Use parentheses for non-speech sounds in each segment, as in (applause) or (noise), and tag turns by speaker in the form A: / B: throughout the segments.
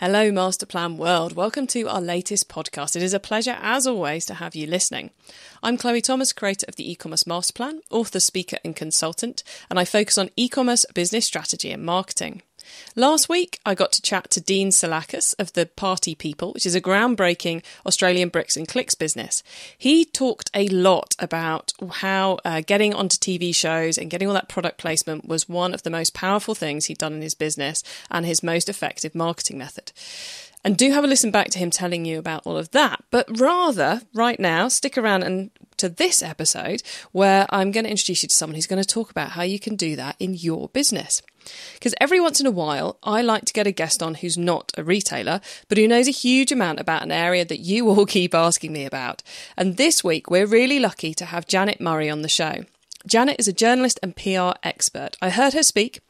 A: Hello, Masterplan World. Welcome to our latest podcast. It is a pleasure, as always, to have you listening. I'm Chloe Thomas, creator of the e-commerce masterplan, author, speaker, and consultant, and I focus on e-commerce business strategy and marketing. Last week, I got to chat to Dean Salakas of the Party People, which is a groundbreaking Australian bricks and clicks business. He talked a lot about how uh, getting onto TV shows and getting all that product placement was one of the most powerful things he'd done in his business and his most effective marketing method. And do have a listen back to him telling you about all of that. But rather, right now, stick around and to this episode where I'm going to introduce you to someone who's going to talk about how you can do that in your business. Because every once in a while, I like to get a guest on who's not a retailer, but who knows a huge amount about an area that you all (laughs) keep asking me about. And this week, we're really lucky to have Janet Murray on the show. Janet is a journalist and PR expert. I heard her speak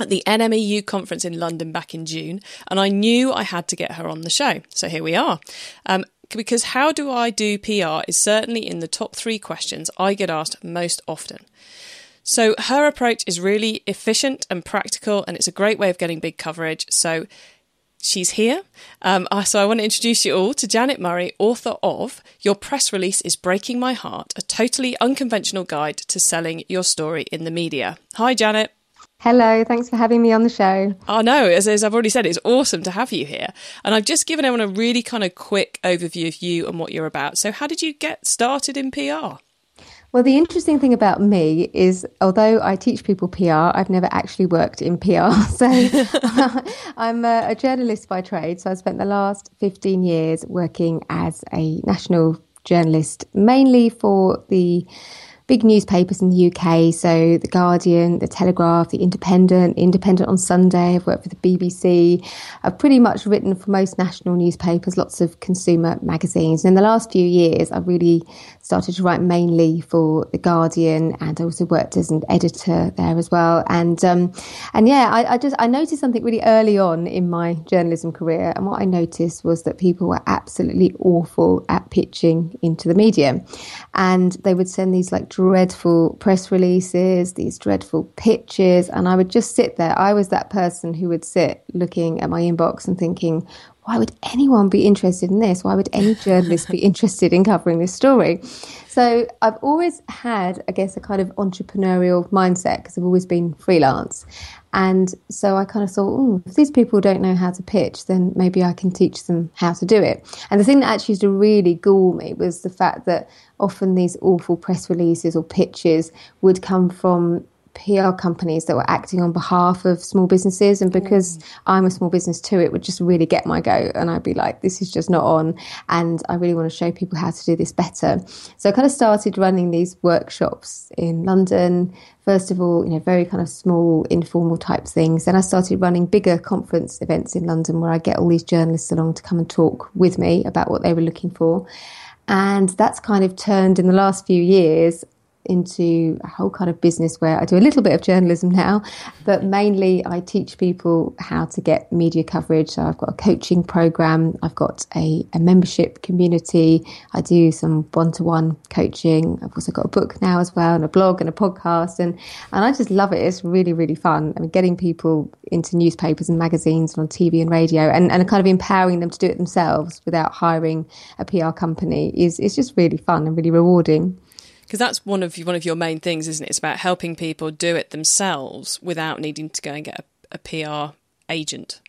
A: at the NMEU conference in London back in June, and I knew I had to get her on the show. So here we are. Um, because how do I do PR is certainly in the top three questions I get asked most often. So her approach is really efficient and practical, and it's a great way of getting big coverage. So she's here. Um, so I want to introduce you all to Janet Murray, author of Your Press Release is Breaking My Heart, a totally unconventional guide to selling your story in the media. Hi, Janet.
B: Hello, thanks for having me on the show.
A: Oh, no, as, as I've already said, it's awesome to have you here. And I've just given everyone a really kind of quick overview of you and what you're about. So, how did you get started in PR?
B: Well, the interesting thing about me is, although I teach people PR, I've never actually worked in PR. (laughs) So (laughs) I'm a, a, journalist by trade. So I spent the last 15 years working as a national journalist, mainly for the big newspapers in the UK. So The Guardian, The Telegraph, The Independent, Independent on Sunday. I've worked for the BBC. I've pretty much written for most national newspapers, lots of consumer magazines. And in the last few years, I've really started to write mainly for The Guardian and I also worked as an editor there as well. And, um, and yeah, I, I just, I noticed something really early on in my journalism career. And what I noticed was that people were absolutely awful at pitching into the media. And they would send these like dreadful press releases, these dreadful pitches, and I would just sit there. I was that person who would sit looking at my inbox and thinking, why would anyone be interested in this? Why would any journalist be (laughs) interested in covering this story? So I've always had, I guess, a kind of entrepreneurial mindset because I've always been freelance. And so I kind of thought, oh, if these people don't know how to pitch, then maybe I can teach them how to do it. And the thing that actually used to really gall me was the fact that often these awful press releases or pitches would come from PR companies that were acting on behalf of small businesses. And because mm. I'm a small business too, it would just really get my goat. And I'd be like, this is just not on. And I really want to show people how to do this better. So I kind of started running these workshops in London. First of all, you know, very kind of small, informal type things. Then I started running bigger conference events in London where I get all these journalists along to come and talk with me about what they were looking for. And that's kind of turned in the last few years into a whole kind of business where I do a little bit of journalism (laughs) now, but mainly I teach people how to get media coverage. So I've got a coaching program, I've got a, a membership community, I do some one to one coaching. I've also got a book now as well, and a blog and a podcast, and, and I just love it. It's really, really fun. I mean, getting people into newspapers and magazines and on TV and radio and, and kind of empowering them to do it themselves without hiring a PR company is, is just really fun and really rewarding
A: because that's one of one of your main things, isn't it? It's about helping people do it themselves without needing to go and get a, a PR agent.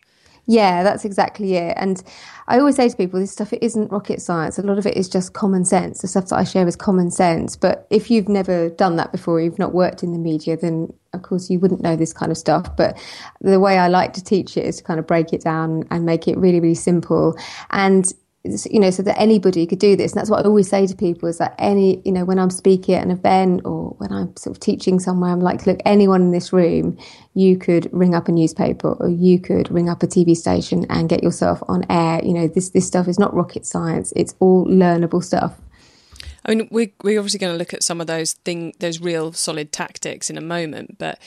B: Yeah, that's exactly it. And I always say to people, this stuff it isn't rocket science. A lot of it is just common sense. The stuff that I share is common sense. But if you've never done that before, you've not worked in the media, then of course you wouldn't know this kind of stuff. But the way I like to teach it is to kind of break it down and make it really, really simple. And you know, so that anybody could do this. And that's what I always say to people is that any, you know, when I'm speaking at an event or when I'm sort of teaching somewhere, I'm like, look, anyone in this room, you could ring up a newspaper or you could ring up a TV station and get yourself on air. You know, this, this stuff is not rocket science. It's all learnable stuff.
A: I mean, we, we're obviously going to look at some of those thing, those real solid tactics in a moment, but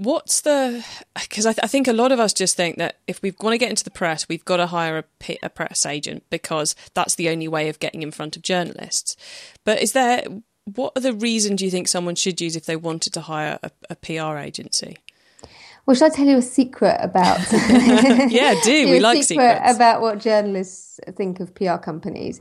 A: what's the because I, th- I, think a lot of us just think that if we want to get into the press we've got to hire a, P- a press agent because that's the only way of getting in front of journalists but is there what are the reasons do you think someone should use if they wanted to hire a, a PR agency?
B: Well, should I tell you a secret about? (laughs) (laughs)
A: yeah, do we like secret
B: secrets about what journalists think of PR companies?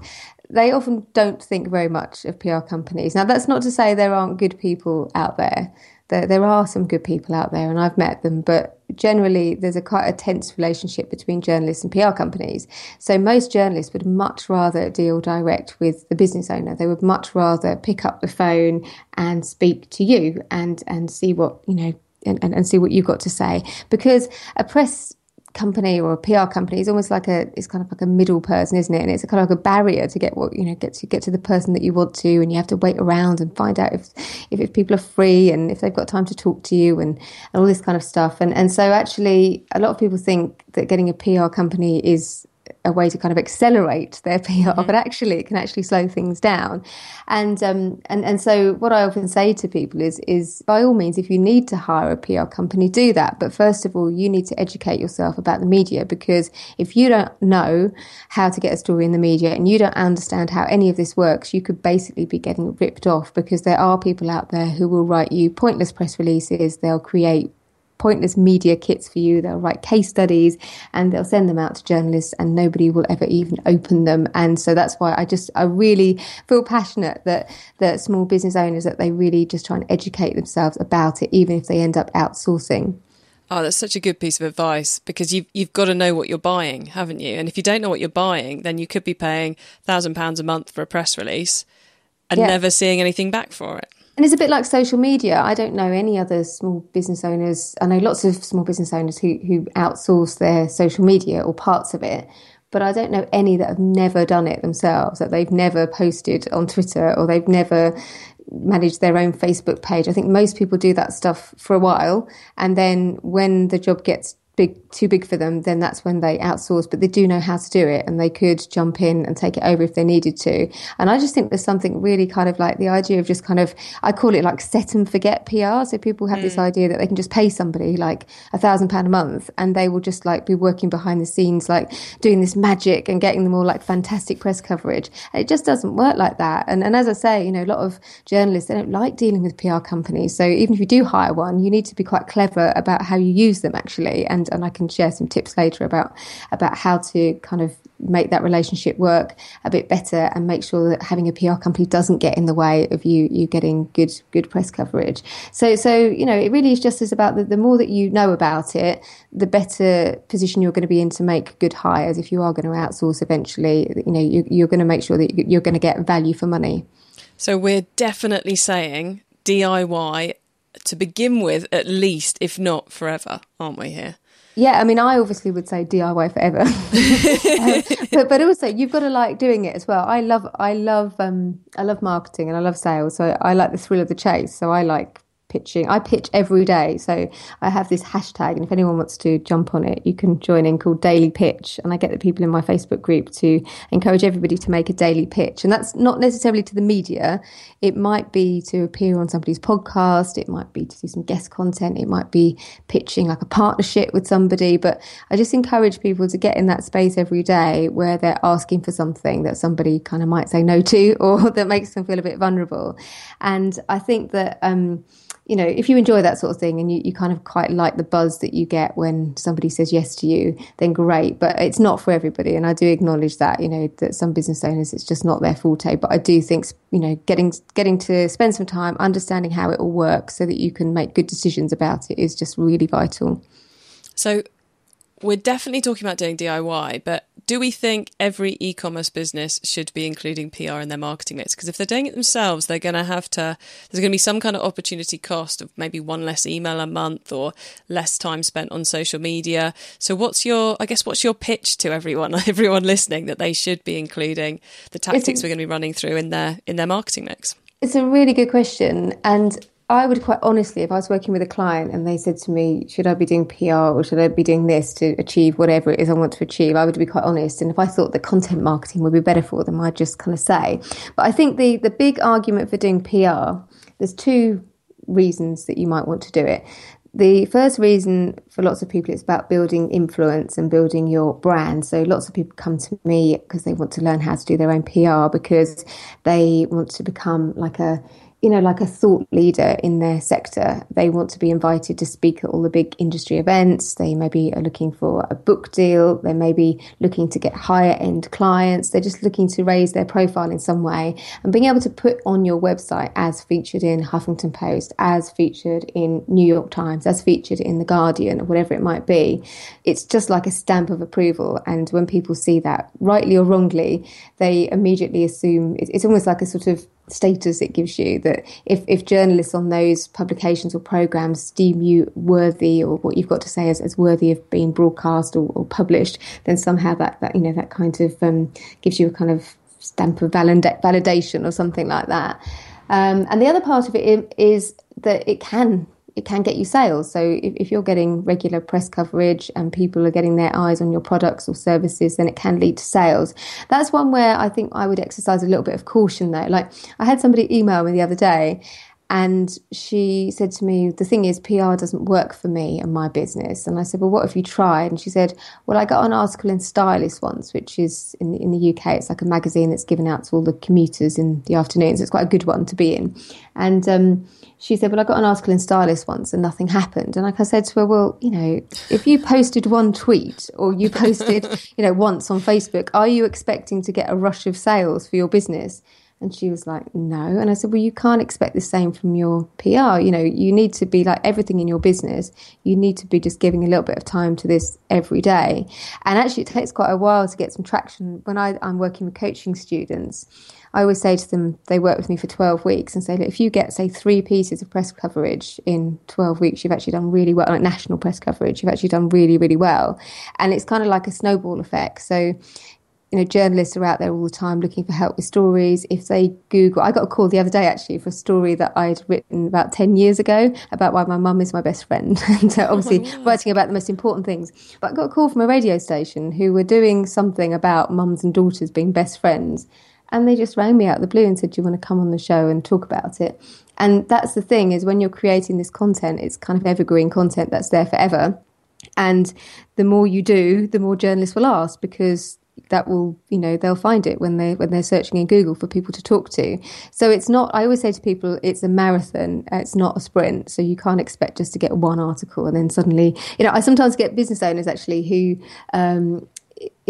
B: They often don't think very much of PR companies. Now, that's not to say there aren't good people out there there, there are some good people out there and I've met them, but generally there's a quite a tense relationship between journalists and PR companies. So most journalists would much rather deal direct with the business owner. They would much rather pick up the phone and speak to you and, and see what, you know, and, and, and see what you've got to say. Because a press company or a PR company is almost like a it's kind of like a middle person, isn't it? And it's a kind of like a barrier to get what you know get to get to the person that you want to, and you have to wait around and find out if if, if people are free and if they've got time to talk to you and, and all this kind of stuff. And and so actually, a lot of people think that getting a PR company is a way to kind of accelerate their (laughs) PR, mm-hmm. but actually it can actually slow things down. And um, and and so what I often say to people is is by all means, if you need to hire a PR company, do that. But first of all, you need to educate yourself about the media because if you don't know how to get a story in the media and you don't understand how any of this works, you could basically be getting ripped off because there are people out there who will write you pointless press releases. They'll create pointless media kits for you. They'll write case studies and they'll send them out to journalists and nobody will ever even open them. And so that's why I just, I really feel passionate that, that small business owners, that they really just try and educate themselves about it, even if they end up outsourcing.
A: Oh, that's such a good piece of advice because you've you've got to know what you're buying, haven't you? And if you don't know what you're buying, then you could be paying thousand pounds a month for a press release and yeah. never seeing anything back for it.
B: And it's a bit like social media. I don't know any other small business owners. I know lots of small business owners who, who outsource their social media or parts of it, but I don't know any that have never done it themselves, that they've never posted on Twitter or they've never managed their own Facebook page. I think most people do that stuff for a while. And then when the job gets big too big for them, then that's when they outsource. But they do know how to do it, and they could jump in and take it over if they needed to. And I just think there's something really kind of like the idea of just kind of I call it like set and forget PR. So people have mm. this idea that they can just pay somebody like a thousand pound a month, and they will just like be working behind the scenes, like doing this magic and getting them all like fantastic press coverage. And it just doesn't work like that. And and as I say, you know, a lot of journalists they don't like dealing with PR companies. So even if you do hire one, you need to be quite clever about how you use them actually and and I can share some tips later about about how to kind of make that relationship work a bit better and make sure that having a PR company doesn't get in the way of you you getting good good press coverage. So so you know it really is just as about the, the more that you know about it, the better position you're going to be in to make good hires. If you are going to outsource eventually, you know you, you're going to make sure that you're going to get value for money.
A: So we're definitely saying DIY to begin with, at least, if not forever, aren't we here?
B: Yeah, I mean, I obviously would say DIY forever, uh, (laughs) (laughs) but but also you've got to like doing it as well. I love I love um I love marketing and I love sales, so I like the thrill of the chase. So I like pitching. I pitch every day. So I have this hashtag, and if anyone wants to jump on it, you can join in called Daily Pitch. And I get the people in my Facebook group to encourage everybody to make a daily pitch. And that's not necessarily to the media, it might be to appear on somebody's podcast, it might be to do some guest content, it might be pitching like a partnership with somebody. But I just encourage people to get in that space every day where they're asking for something that somebody kind of might say no to (laughs) or that makes them feel a bit vulnerable. And I think that, um, you know, if you enjoy that sort of thing and you, you kind of quite like the buzz that you get when somebody says yes to you, then great. But it's not for everybody. And I do acknowledge that, you know, that some business owners, it's just not their forte. But I do think, you know, getting, getting to spend some time understanding how it all works so that you can make good decisions about it is just really vital.
A: So we're definitely talking about doing DIY, but do we think every e-commerce business should be including PR in their marketing mix? Because if they're doing it themselves, they're going to have to. There's going to be some kind of opportunity cost of maybe one less email a month or less time spent on social media. So, what's your? I guess what's your pitch to everyone, (laughs) everyone listening, that they should be including the tactics we're going to be running through in their in their marketing mix?
B: It's a really good question, and I would quite honestly, if I was working with a client and they said to me, should I be doing PR or should I be doing this to achieve whatever it is I want to achieve, I would be quite honest. And if I thought that content marketing would be better for them, I'd just kind of say. But I think the, the big argument for doing PR, there's two reasons that you might want to do it. the first reason for lots of people is about building influence and building your brand. So lots of people come to me because they want to learn how to do their own PR because they want to become like a you know, like a thought leader in their sector. They want to be invited to speak at all the big industry events. They maybe are looking for a book deal. They may be looking to get higher end clients. They're just looking to raise their profile in some way. And being able to put on your website as featured in Huffington Post, as featured in New York Times, as featured in The Guardian, or whatever it might be, it's just like a stamp of approval. And when people see that, rightly or wrongly, they immediately assume it's almost like a sort of status it gives you that if, if journalists on those publications or programs deem you worthy or what you've got to say as, as worthy of being broadcast or, or published then somehow that, that you know that kind of um, gives you a kind of stamp of validation or something like that. Um, and the other part of it is that it can it can get you sales. So if, if, you're getting regular press coverage and people are getting their eyes on your products or services, then it can lead to sales. That's one where I think I would exercise a little bit of caution though. Like I had somebody email me the other day and she said to me, The thing is, PR doesn't work for me and my business. And I said, Well, what have you tried? And she said, Well, I got an article in Stylist once, which is in the, in the UK, it's like a magazine that's given out to all the commuters in the afternoons. It's quite a good one to be in. And um, she said, Well, I got an article in Stylist once and nothing happened. And like I said to her, Well, you know, if you posted one tweet or you posted, (laughs) you know, once on Facebook, are you expecting to get a rush of sales for your business? And she was like, No. And I said, Well, you can't expect the same from your PR. You know, you need to be like everything in your business, you need to be just giving a little bit of time to this every day. And actually, it takes quite a while to get some traction. When I, I'm working with coaching students, I always say to them, they work with me for 12 weeks and say, look, if you get, say, three pieces of press coverage in 12 weeks, you've actually done really well, like national press coverage, you've actually done really, really well. And it's kind of like a snowball effect. So, you know, journalists are out there all the time looking for help with stories. If they Google, I got a call the other day actually for a story that I'd written about 10 years ago about why my mum is my best friend. (laughs) and so obviously oh writing about the most important things. But I got a call from a radio station who were doing something about mums and daughters being best friends. And they just rang me out of the blue and said, Do you want to come on the show and talk about it? And that's the thing is when you're creating this content, it's kind of evergreen content that's there forever. And the more you do, the more journalists will ask because that will you know they'll find it when they when they're searching in google for people to talk to. So it's not i always say to people it's a marathon it's not a sprint. So you can't expect just to get one article and then suddenly you know i sometimes get business owners actually who um,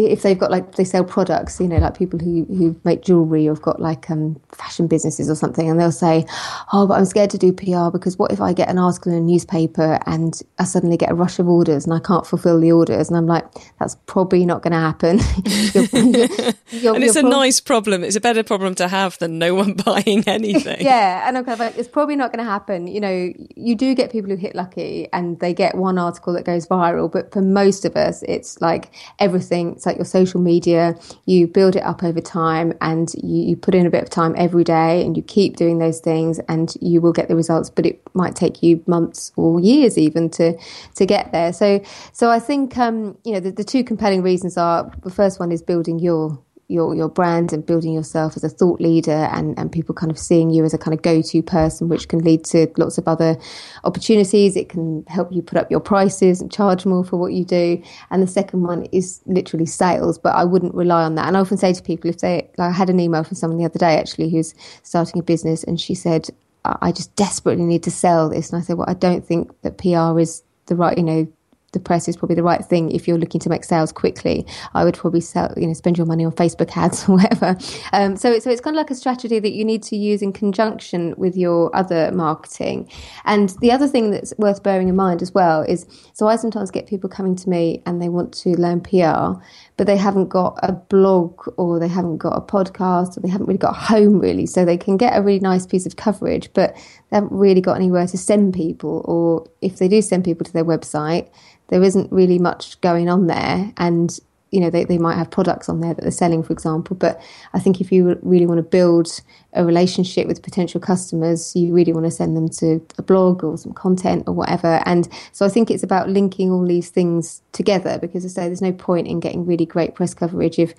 B: if they've got like they sell products, you know, like people who who make jewelry or have got like um, fashion businesses or something, and they'll say, "Oh, but I'm scared to do PR because what if I get an article in a newspaper and I suddenly get a rush of orders and I can't fulfil the orders?" And I'm like, "That's probably not going to happen." (laughs)
A: you're, you're, you're, (laughs) and it's a prob- nice problem. It's a better problem to have than no one (laughs) buying anything.
B: yeah, and I'm kind of like, it's probably not going to happen. You know, you do get people who hit lucky and they get one article that goes viral, but for most of us, it's like everything. So like your social media, you build it up over time and you, you put in a bit of time every day and you keep doing those things and you will get the results, but it might take you months or years even to to get there. So so I think um, you know the, the two compelling reasons are the first one is building your your your brand and building yourself as a thought leader and, and people kind of seeing you as a kind of go-to person which can lead to lots of other opportunities. It can help you put up your prices and charge more for what you do. And the second one is literally sales but I wouldn't rely on that. And I often say to people if they like I had an email from someone the other day actually who's starting a business and she said I just desperately need to sell this. And I said well I don't think that PR is the right you know the press is probably the right thing if you're looking to make sales quickly. I would probably sell, you know, spend your money on Facebook ads (laughs) or whatever. Um, so, so it's kind of like a strategy that you need to use in conjunction with your other marketing. And the other thing that's worth bearing in mind as well is, so I sometimes get people coming to me and they want to learn PR, but they haven't got a blog or they haven't got a podcast or they haven't really got a home really. So they can get a really nice piece of coverage, but they haven't really got anywhere to send people. Or if they do send people to their website, there isn't really much going on there. And, you know, they, they might have products on there that they're selling, for example. But I think if you really want to build a relationship with potential customers, you really want to send them to a blog or some content or whatever. And so I think it's about linking all these things together because I say there's no point in getting really great press coverage if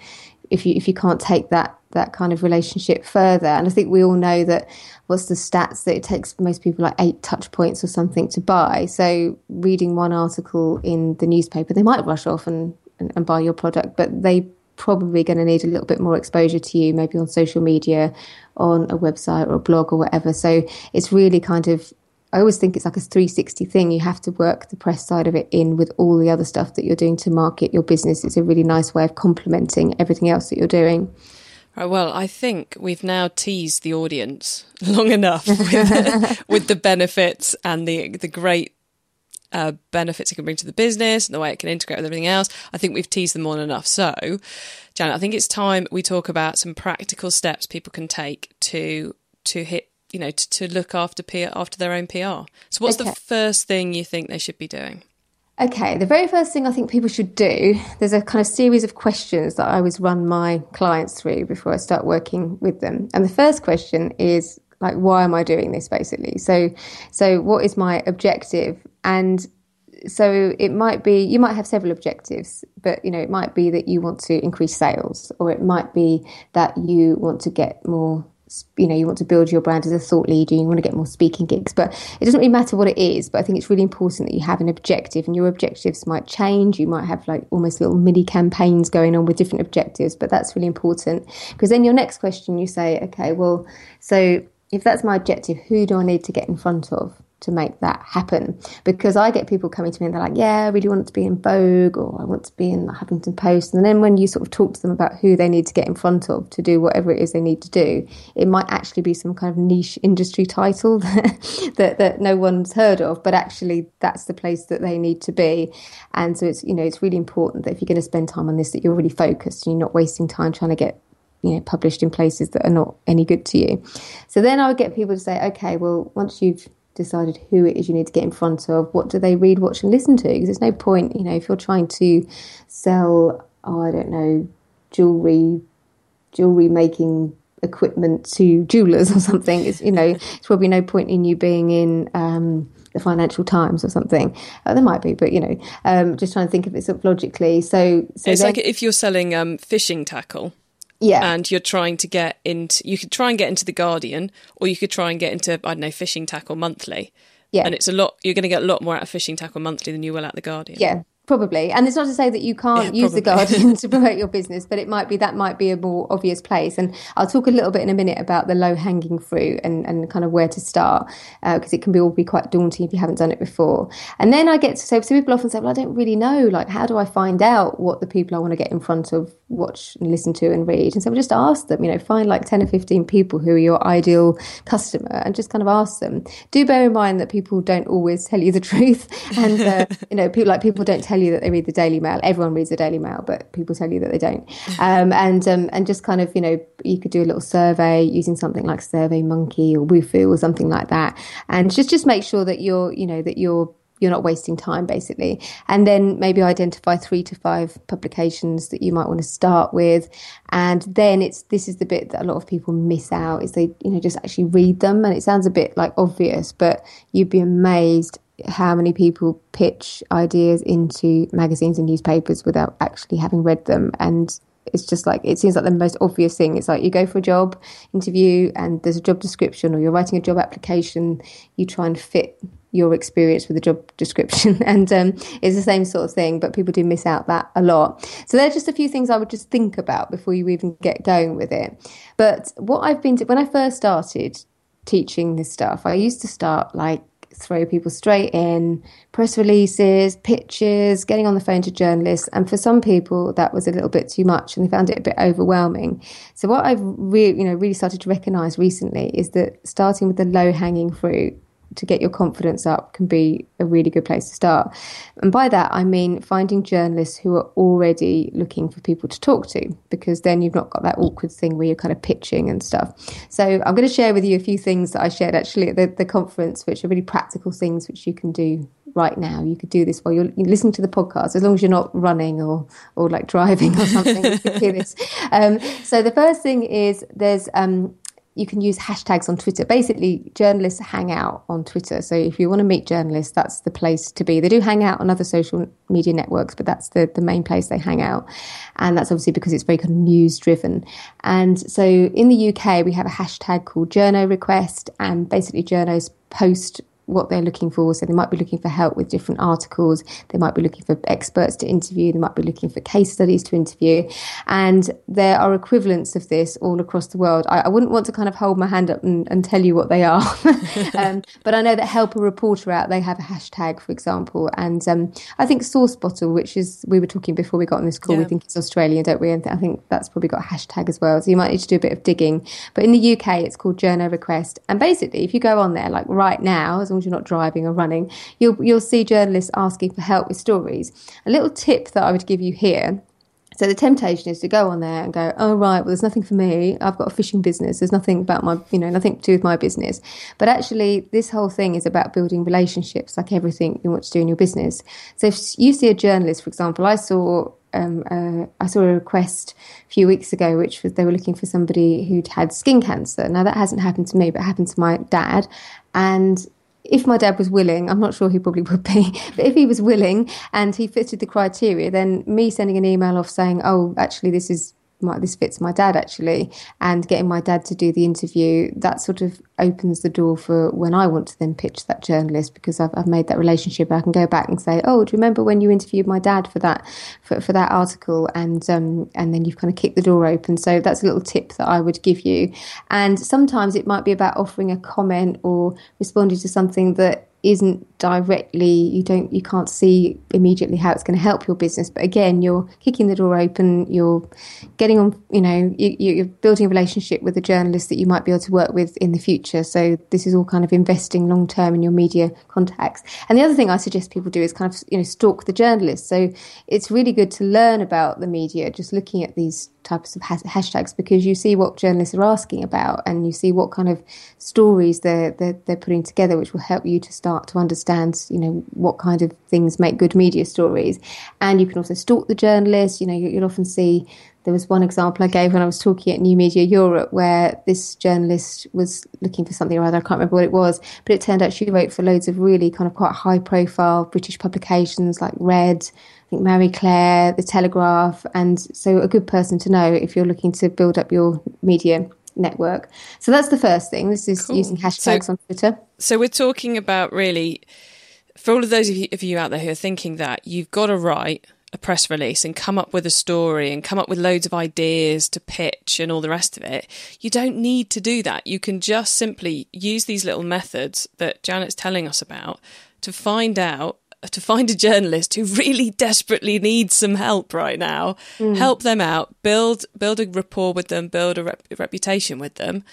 B: if you if you can't take that that kind of relationship further. And I think we all know that what's the stats that it takes most people like eight touch points or something to buy. So reading one article in the newspaper, they might rush off and, and, and buy your product, but they probably going to need a little bit more exposure to you, maybe on social media, on a website or a blog or whatever. So it's really kind of I always think it's like a 360 thing. You have to work the press side of it in with all the other stuff that you're doing to market your business. It's a really nice way of complementing everything else that you're doing.
A: Well, I think we've now teased the audience (laughs) long enough with, (laughs) with the benefits and the the great uh, benefits it can bring to the business and the way it can integrate with everything else. I think we've teased them on enough. So, Janet, I think it's time we talk about some practical steps people can take to to hit you know to, to look after PR, after their own PR. So, what's okay. the first thing you think they should be doing?
B: Okay, the very first thing I think people should do, there's a kind of series of questions that I always run my clients through before I start working with them. And the first question is like why am I doing this basically? So so what is my objective? And so it might be you might have several objectives, but you know, it might be that you want to increase sales or it might be that you want to get more you know you want to build your brand as a thought leader you want to get more speaking gigs. But it doesn't really matter what it is but i think it's really important that you have an objective and your objectives might change. You might have like almost little mini campaigns going on with different objectives but that's really important. Because then your next question you say okay well so if that's my objective who do i need to get in front of to make that happen. Because I get people coming to me and they're like, yeah, I really want to be in Vogue or I want to be in the Huffington Post. And then when you sort of talk to them about who they need to get in front of to do whatever it is they need to do, it might actually be some kind of niche industry title (laughs) that, that, no one's heard of, but actually that's the place that they need to be. And so it's, you know, it's really important that if you're going to spend time on this, that you're really focused and you're not wasting time trying to get you know published in places that are not any good to you so then i would get people to say okay well once you've decided who it is you need to get in front of, what do they read, watch, and listen to? Because there's no point, you know, if you're trying to sell, oh, I don't know, jewelry, jewelry making equipment to jewelers or something. It's you know, it's probably no point in you being in. Um, the Financial Times or something. Uh, there might be, but you know, um, just trying to think of it sort of logically. So, so
A: it's like if you're selling um, fishing tackle,
B: yeah.
A: And you're trying to get into, you could try and get into The Guardian, or you could try and get into, I don't know, Fishing Tackle Monthly.
B: Yeah.
A: And it's a lot, you're going to get a lot more out of Fishing Tackle Monthly than you will at The Guardian.
B: Yeah. Probably. And it's not to say that you can't yeah, use the Guardian (laughs) to promote your business, but it might be that might be a more obvious place. And I'll talk a little bit in a minute about the low hanging fruit and, and kind of where to start because uh, it can be all be quite daunting if you haven't done it before. And then I get to say, so people often say, well, I don't really know. Like, how do I find out what the people I want to get in front of watch and listen to and read? And so we just ask them, you know, find like 10 or 15 people who are your ideal customer and just kind of ask them. Do bear in mind that people don't always tell you the (laughs) truth. And, uh, you know, people like people don't tell you that they read the Daily Mail. Everyone reads the Daily Mail, but people tell you that they don't. (laughs) Um, and um, and just kind of you know you could do a little survey using something like Survey Monkey or Wufoo or something like that, and just just make sure that you're you know that you're you're not wasting time basically and then maybe identify three to five publications that you might want to start with and then it's this is the bit that a lot of people miss out is they you know just actually read them and it sounds a bit like obvious but you'd be amazed how many people pitch ideas into magazines and newspapers without actually having read them. And it's just like it seems like the most obvious thing. It's like you go for a job interview and there's a job description or you're writing a job application you try and fit your experience with the job description. (laughs) And um, it's the same sort of thing but people do miss out that a lot. So there are just a few things i would just think about before you even get going with it. But what i've been to, when i first started teaching this stuff i used to start like throw people straight in, press releases, pitches, getting on the phone to journalists. And for some people, that was a little bit too much and they found it a bit overwhelming. So what I've really, you know, really started to recognize recently is that starting with the low hanging fruit to get your confidence up can be a really good place to start. And by that, I mean finding journalists who are already looking for people to talk to, because then you've not got that awkward thing where you're kind of pitching and stuff. So I'm going to share with you a few things that I shared actually at the, the conference, which are really practical things which you can do right now. You could do this while you're listening to the podcast, as long as you're not running or or like driving or something. you can do this. (laughs) Um, so the first thing is there's um, you can use hashtags on Twitter. Basically, journalists hang out on Twitter. So if you want to meet journalists, that's the place to be. They do hang out on other social media networks, but that's the, the main place they hang out. And that's obviously because it's very kind of news driven. And so in the UK, we have a hashtag called Journo Request, and basically journos post what they're looking for. So they might be looking for help with different articles. They might be looking for experts to interview. They might be looking for case studies to interview. And there are equivalents of this all across the world. I, I wouldn't want to kind of hold my hand up and, and tell you what they are. (laughs) um, but I know that Help a Reporter Out, they have a hashtag, for example. And um, I think Source Bottle, which is, we were talking before we got on this call, yeah. we think it's Australian, don't we? And I think that's probably got a hashtag as well. So you might need to do a bit of digging. But in the UK, it's called Journo Request. And basically, if you go on there, like right now, as as you're not driving or running, you'll you'll see journalists asking for help with stories. A little tip that I would give you here. So the temptation is to go on there and go, oh right, well there's nothing for me. I've got a fishing business. There's nothing about my, you know, nothing to do with my business. But actually, this whole thing is about building relationships, like everything you want to do in your business. So if you see a journalist, for example, I saw um, uh, I saw a request a few weeks ago, which was they were looking for somebody who'd had skin cancer. Now that hasn't happened to me, but happened to my dad, and if my dad was willing, I'm not sure he probably would be, (laughs) but if he was willing and he fitted the criteria, then me sending an email off saying, oh, actually, this is my, this fits my dad actually, and getting my dad to do the interview, that sort of opens the door for when I want to then pitch that journalist because I've, I've made that relationship. I can go back and say, oh, do you remember when you interviewed my dad for that for, for that article? And um, and then you've kind of kicked the door open. So that's a little tip that I would give you. And sometimes it might be about offering a comment or responding to something that isn't directly you don't you can't see immediately how it's going to help your business. But again you're kicking the door open you're getting on you know you, are building a relationship with a journalist that you might be able to work with in the future. So this is all kind of investing long term in your media contacts. And the other thing i suggest people do is kind of you know stalk the journalist. So it's really good to learn about the media just looking at these types of hashtags because you see what journalists are asking about and you see what kind of stories they're, they're, they're putting together which will help you to start to understand you know what kind of things make good media stories. And you can also stalk the journalists you know you'll often see there was one example I gave when I was talking at New Media Europe where this journalist was looking for something or other. I can't remember what it was, but it turned out she wrote for loads of really kind of quite high profile British publications like Red, I think Marie Claire, The Telegraph, and so a good person to know if you're looking to build up your media network. So that's the first thing. This is cool. using hashtags so, on Twitter.
A: So we're talking about really, for all of those of you, of you out there who are thinking that you've got to write a press release and come up with a story and come up with loads of ideas to pitch and all the rest of it. You don't need to do that. You can just simply use these little methods that Janet's telling us about to find out to find a journalist who really desperately needs some help right now, mm. help them out, build build a rapport with them, build a rep- reputation with them,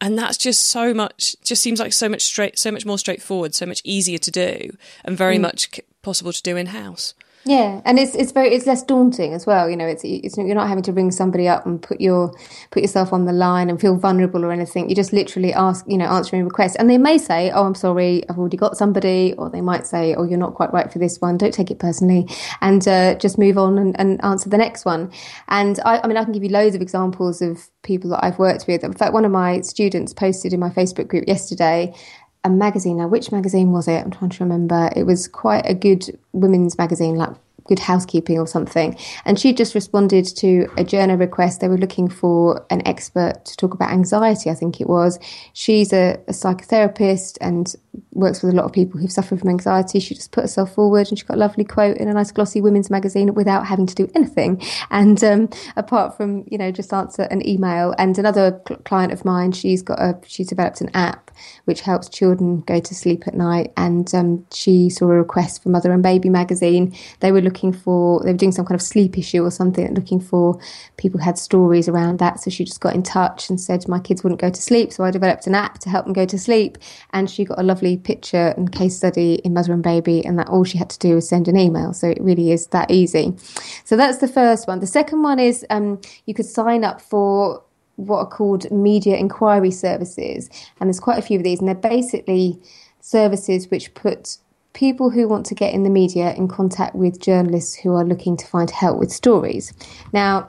A: and that's just so much. Just seems like so much straight, so much more straightforward, so much easier to do, and very mm. much possible to do in house.
B: Yeah, and it's it's very it's less daunting as well. You know, it's, it's you're not having to ring somebody up and put your put yourself on the line and feel vulnerable or anything. You just literally ask, you know, answering requests, and they may say, "Oh, I'm sorry, I've already got somebody," or they might say, "Oh, you're not quite right for this one. Don't take it personally," and uh, just move on and, and, answer the next one. And I, I mean, I can give you loads of examples of people that I've worked with. In fact, one of my students posted in my Facebook group yesterday a magazine. Now, which magazine was it? I'm trying to remember. It was quite a good women's magazine, like Good Housekeeping or something. And she just responded to a journo request. They were looking for an expert to talk about anxiety, I think it was. She's a, a psychotherapist and works with a lot of people who've suffered from anxiety. She just put herself forward and she got a lovely quote in a nice glossy women's magazine without having to do anything. (laughs) And um, apart from, you know, just answer an email. And another cl- client of mine, she's got a, she's developed an app which helps children go to sleep at night. And um, she saw a request for Mother and Baby magazine. They were looking for, they were doing some kind of sleep issue or something, looking for people who had stories around that. So she just got in touch and said, my kids wouldn't go to sleep. So I developed an app to help them go to sleep. And she got a lovely picture and case study in Mother and Baby, and that all she had to do was send an email. So it really is that easy. So that's the first one. The second one is um, you could sign up for what are called media inquiry services, and there's quite a few of these, and they're basically services which put people who want to get in the media in contact with journalists who are looking to find help with stories. Now,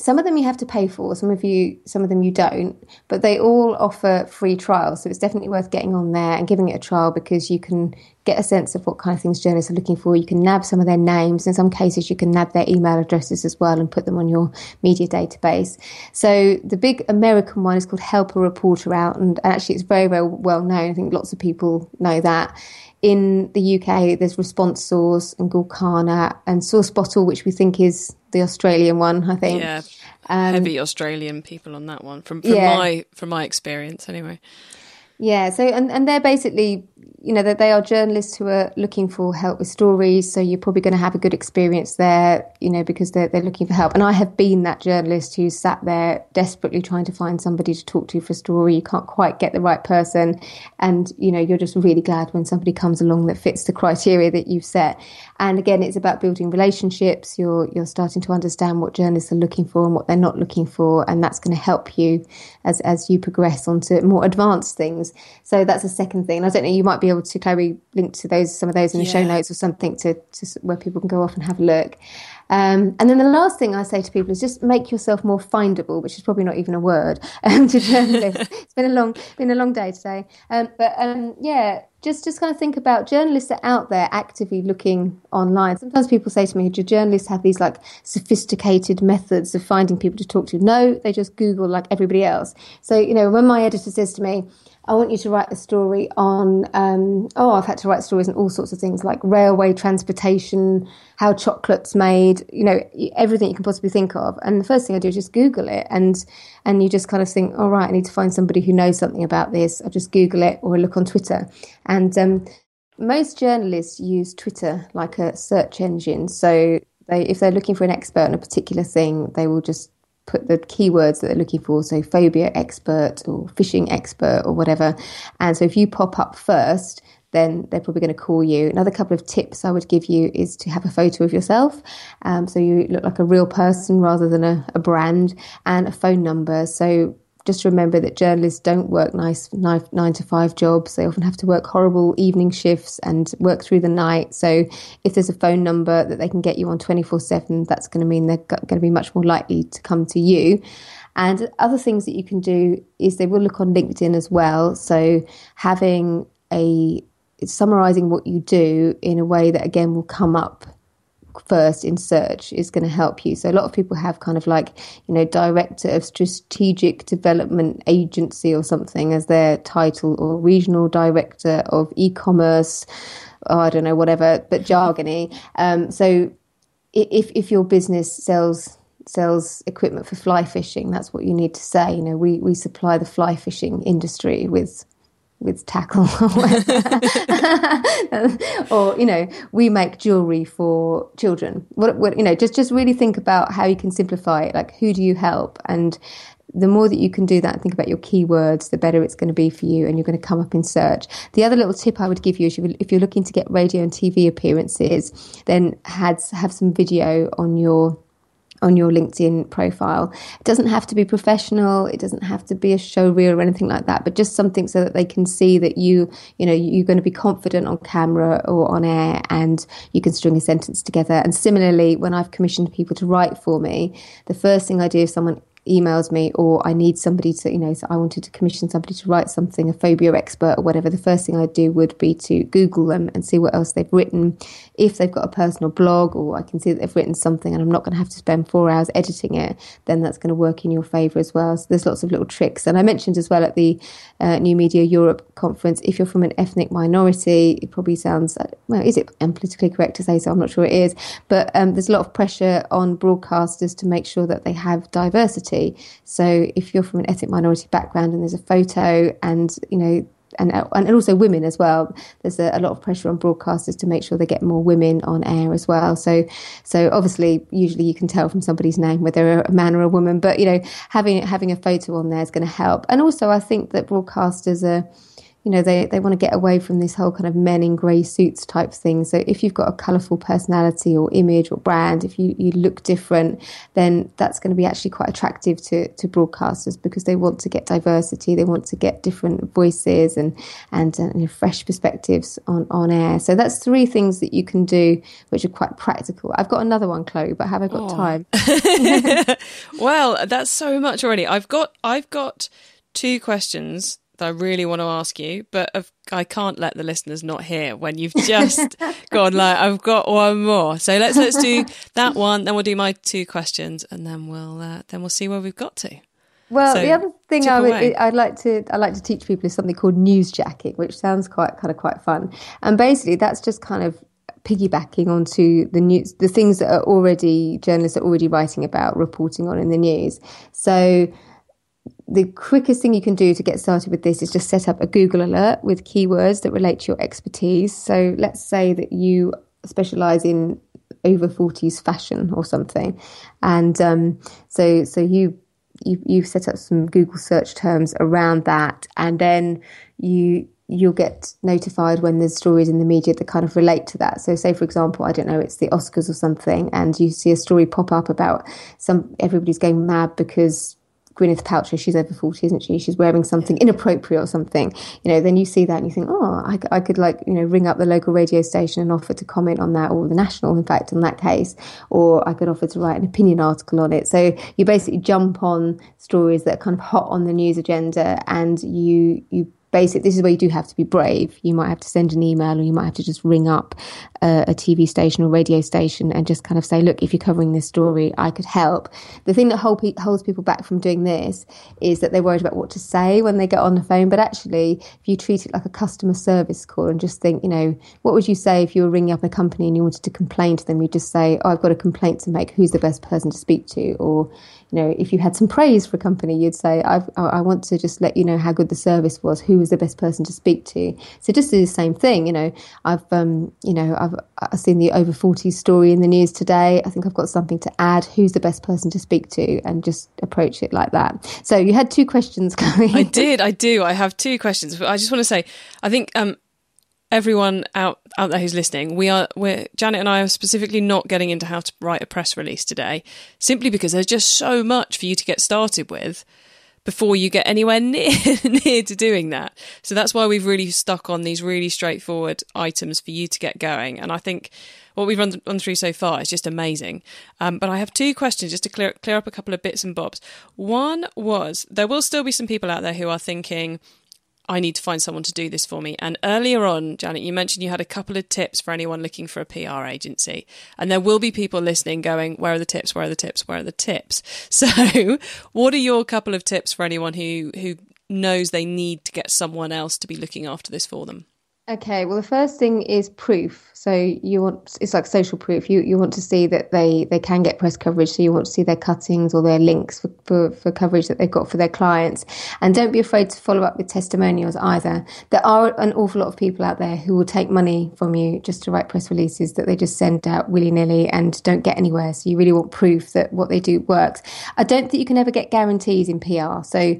B: some of them you have to pay for, some of you, some of them you don't, but they all offer free trials. So it's definitely worth getting on there and giving it a trial because you can get a sense of what kind of things journalists are looking for. You can nab some of their names. In some cases, you can nab their email addresses as well and put them on your media database. So the big American one is called Help a Reporter Out, and actually it's very, very well known. I think lots of people know that in the UK, there's Response Source and Gorkana and Sourcebottle, which we think is the Australian one. I think.
A: Yeah, um, heavy Australian people on that one from from yeah. my from my experience anyway.
B: Yeah, so and, and they're basically, you know, that they are journalists who are looking for help with stories. So you're probably going to have a good experience there, you know, because they're, they're looking for help. And I have been that journalist who sat there desperately trying to find somebody to talk to for a story. You can't quite get the right person. And, you know, you're just really glad when somebody comes along that fits the criteria that you've set. And again, it's about building relationships. You're, you're starting to understand what journalists are looking for and what they're not looking for. And that's going to help you as, as you progress onto more advanced things. So that's a second thing. I don't know, you might be able to carry link to those some of those in the yeah. show notes or something to, to where people can go off and have a look. Um, and then the last thing I say to people is just make yourself more findable, which is probably not even a word (laughs) um, to journalists. (laughs) it's been a long, been a long day today. Um, but um, yeah, just just kind of think about journalists are out there actively looking online. Sometimes people say to me, "Do journalists have these like sophisticated methods of finding people to talk to?" No, they just Google like everybody else. So you know, when my editor says to me, I want you to write a story on, um, oh, I've had to write stories on all sorts of things like railway transportation, how chocolate's made, you know, everything you can possibly think of. And the first thing I do is just Google it. And, and you just kind of think, all right, I need to find somebody who knows something about this. I'll just Google it or look on Twitter. And, um, most journalists use Twitter like a search engine. So they, if they're looking for an expert on a particular thing, they will just put the keywords that they're looking for, so phobia expert or fishing expert or whatever. And so if you pop up first, then they're probably going to call you. Another couple of tips I would give you is to have a photo of yourself. Um, so you look like a real person rather than a, a brand and a phone number. So just remember that journalists don't work nice nine, to five jobs. They often have to work horrible evening shifts and work through the night. So if there's a phone number that they can get you on 24 7, that's going to mean they're going to be much more likely to come to you. And other things that you can do is they will look on LinkedIn as well. So having a summarizing what you do in a way that again will come up first in search is going to help you. So a lot of people have kind of like, you know, director of strategic development agency or something as their title or regional director of e-commerce. Oh, I don't know, whatever, but jargony. Um, so if, if your business sells sells equipment for fly fishing, that's what you need to say. You know, we, we supply the fly fishing industry with with tackle. (laughs) Or you know we make jewelry for children. What, what, you know just just really think about how you can simplify it. Like who do you help? And the more that you can do that and think about your keywords the better it's going to be for you and you're going to come up in search. The other little tip i would give you is if you're looking to get radio and tv appearances then have some video on your on your LinkedIn profile. It doesn't have to be professional. It doesn't have to be a show reel or anything like that, but just something so that they can see that you, you know, you're going to be confident on camera or on air and you can string a sentence together. And similarly, when I've commissioned people to write for me, the first thing I do if someone emails me or I need somebody to, you know, so I wanted to commission somebody to write something, a phobia expert or whatever, the first thing I'd do would be to Google them and see what else they've written. If they've got a personal blog or I can see that they've written something and I'm not going to have to spend four hours editing it, then that's going to work in your favour as well. So there's lots of little tricks. And I mentioned as well at the uh, New Media Europe conference, if you're from an ethnic minority, it probably sounds, well, is it politically correct to say so? I'm not sure it is. But um, there's a lot of pressure on broadcasters to make sure that they have diversity so if you're from an ethnic minority background and there's a photo and, you know, and, and also women as well. There's a, a, lot of pressure on broadcasters to make sure they get more women on air as well. So, so obviously, usually you can tell from somebody's name whether a man or a woman. But you know, having having a photo on there is going to help. And also, I think that broadcasters are you know they, they want to get away from this whole kind of men in grey suits type thing. So if you've got a colourful personality or image or brand if you, you look different then that's going to be actually quite attractive to, to broadcasters because they want to get diversity they want to get different voices and and uh, you know, fresh perspectives on, on air. So that's three things that you can do which are quite practical. I've got another one Chloe but have I got oh. time? (laughs)
A: Well that's so much already. I've got I've got two questions that I really want to ask you, but I can't let the listeners not hear when you've just (laughs) gone like I've got one more. So let's let's do (laughs) that one, then we'll do my two questions, and then we'll uh, then we'll see where we've got to.
B: Well, so, the other thing I would, I'd like to I like to teach people is something called newsjacking, which sounds quite kind of quite fun, and basically that's just kind of piggybacking onto the news, the things that are already journalists are already writing about, reporting on in the news. So the quickest thing you can do to get started with this is just set up a Google alert with keywords that relate to your expertise. So let's say that you specialize in over 40s fashion or something. And um, so so you you you set up some Google search terms around that and then you you'll get notified when there's stories in the media that kind of relate to that. So, say for example, I don't know, it's the Oscars or something, and you see a story pop up about some everybody's going mad because Gwyneth Paltrow, she's over 40, isn't she? She's wearing something inappropriate or something. You know, then you see that and you think, oh, I, I, could like, you know, ring up the local radio station and offer to comment on that, or the national, in fact, in that case, or I could offer to write an opinion article on it. So you basically jump on stories that are kind of hot on the news agenda and you, you basic this is where you do have to be brave. You might have to send an email or you might have to just ring up uh, a, a, tv station or radio station and just kind of say look if you're covering this story i could help. The thing that hold, holds people back from doing this is that they're worried about what to say when they get on the phone. But actually if you treat it like a customer service call and just think you know what would you say if you were ringing up a company and you wanted to complain to them? You just say oh i've got a complaint to make. Who's the best person to speak to? Or you know, if you had some praise for a company, you'd say, i I want to just let you know how good the service was, who was the best person to speak to. So just do the same thing. You know, I've, um, you know, I've, I've seen the over 40 story in the news today. I think I've got something to add. Who's the best person to speak to? And just approach it like that. So you had two questions (laughs) coming.
A: I did. I do. I have two questions. But I just want to say, I think, um, everyone out out there who's listening, we are we're Janet and I are specifically not getting into how to write a press release today, simply because there's just so much for you to get started with before you get anywhere (laughs) near near to doing that. So that's why we've really stuck on these really straightforward items for you to get going. And I think what we've run, run through so far is just amazing. Um, but I have two questions just to clear clear up a couple of bits and bobs. One was there will still be some people out there who are thinking I need to find someone to do this for me. And earlier on, Janet, you mentioned you had a couple of tips for anyone looking for a PR agency. And there will be people listening going, Where are the tips? Where are the tips? Where are the tips? (laughs) So, what are your couple of tips for anyone who, who knows they need to get someone else to be looking after this for them?
B: Okay, well, the first thing is proof. So you want it's like social proof. You you want to see that they they can get press coverage. So you want to see their cuttings or their links for, for, for coverage that they've got for their clients. And don't be afraid to follow up with testimonials either. There are an awful lot of people out there who will take money from you just to write press releases that they just send out willy nilly and don't get anywhere. So you really want proof that what they do works. I don't think you can ever get guarantees in PR. So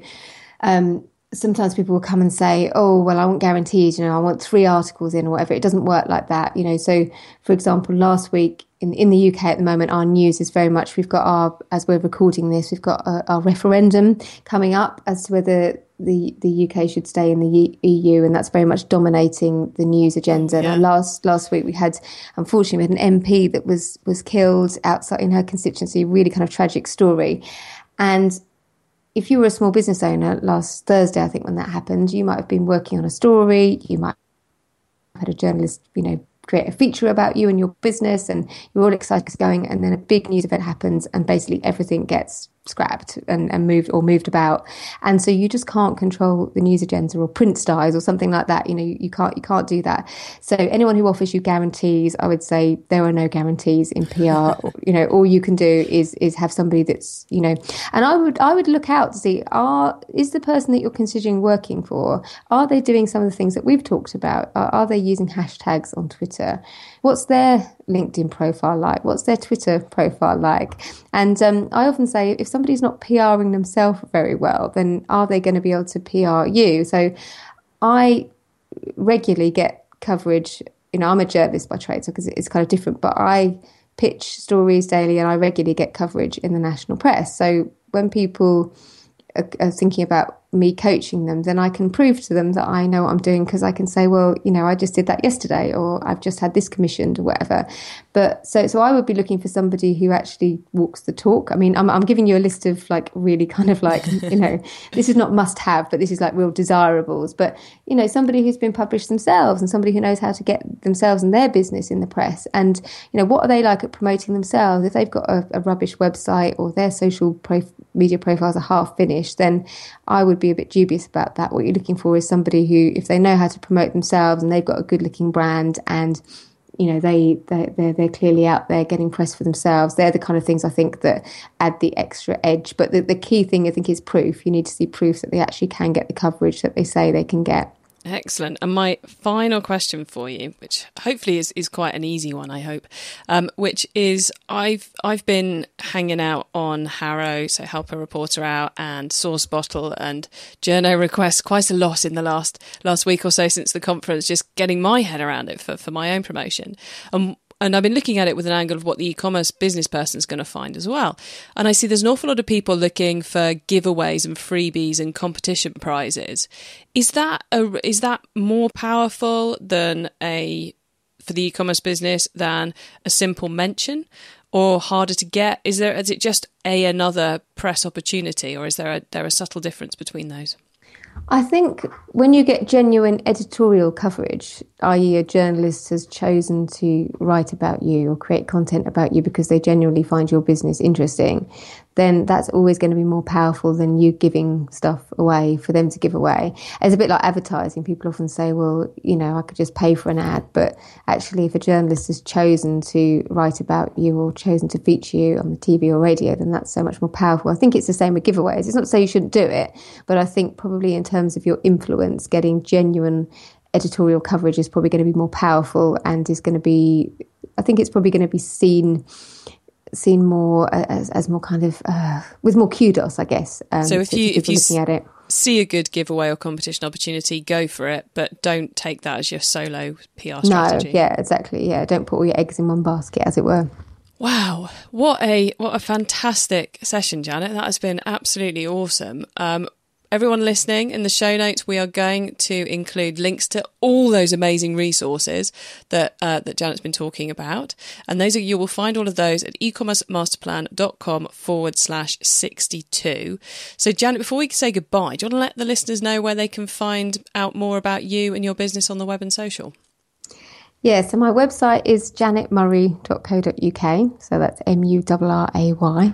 B: um, sometimes people will come and say, "Oh, well, I want guarantees. You know, I want three articles in or whatever." It doesn't work like that. You know, so for example, last week in in the UK at the moment, our news is very much we've got our as we're recording this, we've got our, our referendum coming up as to whether the the UK should stay in the EU, and that's very much dominating the news agenda. Yeah. last last week we had, unfortunately, we had an MP that was was killed outside in her constituency. Really kind of tragic story, and if you were a small business owner last Thursday, I think when that happened, you might have been working on a story, you might have had a journalist, you know, create a feature about you and your business, and you're all excited it's going, and then a big news event happens, and basically everything gets scrapped and, and moved or moved about. And so you just can't control the news agenda or print styles or something like that. You know you, you, can't you can't do that. So anyone who offers you guarantees i would say there are no guarantees in pr (laughs) you know all you can do is is have somebody that's you know. And i would i would look out to see are is the person that you're considering working for are they doing some of the things that we've talked about? Are, are they using hashtags on twitter what's their LinkedIn profile like? What's their Twitter profile like? And um, I often say if somebody's not PRing themselves very well, then are they going to be able to PR you? So I regularly get coverage. You know, I'm a journalist by trade, so because it's kind of different, but I pitch stories daily and I regularly get coverage in the national press. So when people are, are thinking about me coaching them, then I can prove to them that I know what I'm doing because I can say, well, you know, I just did that yesterday, or I've just had this commissioned, or whatever. But so, so I would be looking for somebody who actually walks the talk. I mean, I'm, I'm giving you a list of like really kind of like, (laughs) you know, this is not must have, but this is like real desirables. But you know, somebody who's been published themselves and somebody who knows how to get themselves and their business in the press. And you know, what are they like at promoting themselves? If they've got a, a rubbish website or their social pro- media profiles are half finished, then I would be a bit dubious about that. What you're looking for is somebody who, if they know how to promote themselves and they've got a good looking brand and you know they they they're, they're clearly out there getting press for themselves. They're the kind of things i think that add the extra edge. But the, the key thing i think is proof. You need to see proof that they actually can get the coverage that they say they can get
A: Excellent. And my final question for you, which hopefully is, is quite an easy one, I hope, um, which is I've I've been hanging out on HARO, so help a reporter out, and SourceBottle and Journo requests quite a lot in the last last week or so since the conference, just getting my head around it for, for my own promotion. And and I've been looking at it with an angle of what the e-commerce business person is going to find as well. And I see there's an awful lot of people looking for giveaways and freebies and competition prizes. Is that a, is that more powerful than a for the e-commerce business than a simple mention? Or harder to get? Is there is it just a another press opportunity, or is there a, there a subtle difference between those?
B: I think when you get genuine editorial coverage, i.e., a journalist has chosen to write about you or create content about you because they genuinely find your business interesting, then that's always going to be more powerful than you giving stuff away for them to give away. It's a bit like advertising. People often say, well, you know, I could just pay for an ad. But actually, if a journalist has chosen to write about you or chosen to feature you on the TV or radio, then that's so much more powerful. I think it's the same with giveaways. It's not to say you shouldn't do it, but I think probably in terms of your influence, getting genuine editorial coverage is probably going to be more powerful and is going to be, I think it's probably going to be seen seen more as, as more kind of uh, with more kudos, I guess.
A: Um, so if you if you looking at it. see a good giveaway or competition opportunity, go for it, but don't take that as your solo PR strategy.
B: No, yeah, exactly. Yeah, don't put all your eggs in one basket, as it were.
A: Wow, what a what a fantastic session, Janet. That has been absolutely awesome. Um, everyone listening in the show notes, we are going to include links to all those amazing resources that uh, that Janet's been talking about, and those are you will find all of those at ecommercemasterplan.com forward slash sixty two. So, Janet, before we say goodbye, do you want to let the listeners know where they can find out more about you and your business on the web and social?
B: Yeah, so my website is janetmurray.co.uk. So that's M U R R A Y.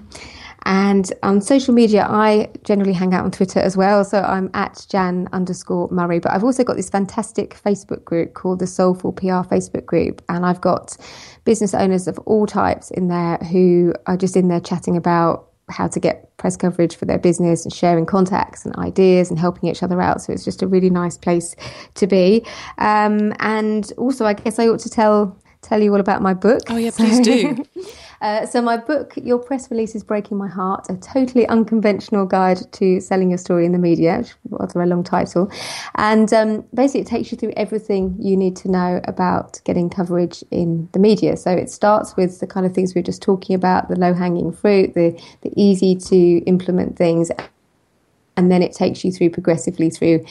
B: And on social media, I generally hang out on Twitter as well. So I'm at Jan underscore Murray. But I've also got this fantastic Facebook group called the Soulful PR Facebook group. And I've got business owners of all types in there who are just in there chatting about how to get press coverage for their business and sharing contacts and ideas and helping each other out. So it's just a really nice place to be. Um, and also, I guess I ought to tell tell you all about my book.
A: Oh yeah, please do. (laughs)
B: Uh, so, my book, Your Press Release is Breaking My Heart, a totally unconventional guide to selling your story in the media, which a long title. And um, basically, it takes you through everything you need to know about getting coverage in the media. So, it starts with the kind of things we are just talking about the low hanging fruit, the, the easy to implement things. And then it takes you through progressively through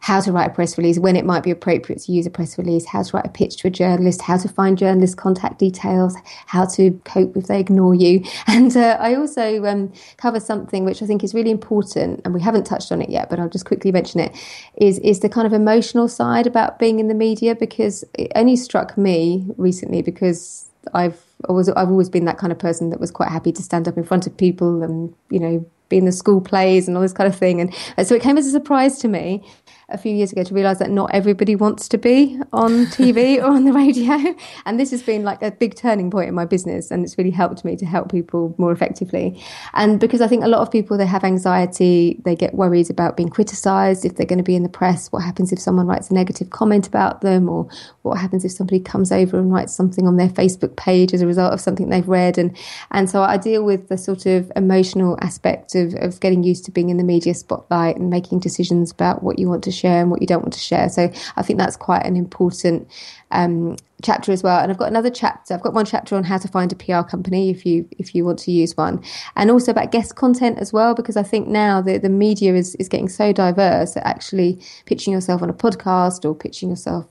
B: how to write a press release, when it might be appropriate to use a press release, how to write a pitch to a journalist, how to find journalist contact details, how to cope if they ignore you. (laughs) And uh, I also um, cover something which I think is really important, and we haven't touched on it yet, but I'll just quickly mention it. Is is the kind of emotional side about being in the media because it only struck me recently because I've always I've always been that kind of person that was quite happy to stand up in front of people and you know be in the school plays and all this kind of thing. And so it came as a surprise to me a few years ago to realize that not everybody wants to be on TV (laughs) or on the radio. And this has been like a big turning point in my business. And it's really helped me to help people more effectively. And because I think a lot of people, they have anxiety, they get worried about being criticized if they're going to be in the press. What happens if someone writes a negative comment about them? Or what happens if somebody comes over and writes something on their Facebook page as a result of something they've read? And, and so I deal with the sort of emotional aspect of, of getting used to being in the media spotlight and making decisions about what you want to share and what you don't want to share. So I think that's quite an important um, chapter as well. And I've got another chapter. I've got one chapter on how to find a PR company if you if you want to use one, and also about guest content as well. Because I think now the the media is is getting so diverse that actually pitching yourself on a podcast or pitching yourself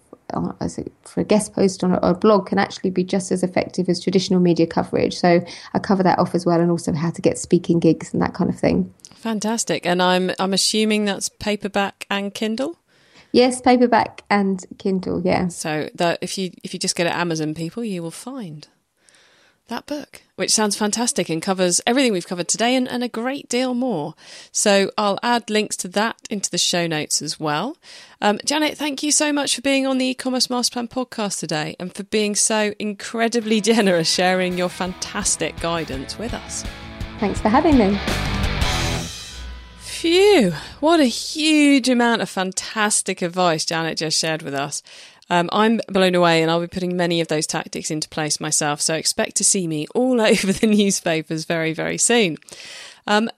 B: for a guest post on a, blog can actually be just as effective as traditional media coverage. So I cover that off as well, and also how to get speaking gigs and that kind of thing.
A: Fantastic, and I'm I'm assuming that's paperback and Kindle.
B: Yes, paperback and Kindle. Yeah.
A: So that if you if you just go to Amazon, people, you will find that book, which sounds fantastic and covers everything we've covered today and, and, a great deal more. So I'll add links to that into the show notes as well. Um, Janet, thank you so much for being on the e-commerce master plan podcast today and for being so incredibly (laughs) generous sharing your fantastic guidance with us.
B: Thanks for having me.
A: Phew, what a huge amount of fantastic advice Janet just shared with us. Um, I'm blown away and I'll be putting many of those tactics into place myself. So expect to see me all (laughs) over the newspapers very, very soon. Um,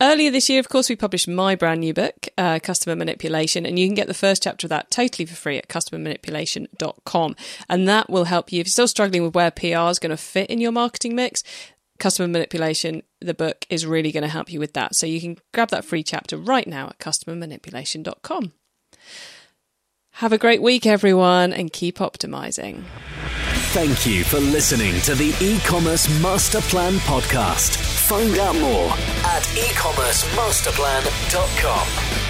A: Earlier this year, of course, we published my brand new book, uh, Customer Manipulation, and you can get the first chapter of that totally for free at customermanipulation.com. And that will help you if you're still struggling with where PR is going to fit in your marketing mix customer manipulation, the book is really going to help you with that. So you can grab that free chapter right now at customermanipulation.com. Have a great week, everyone, and keep optimizing.
C: Thank you for listening to the e-commerce master plan podcast. Find out more at ecommercemasterplan.com.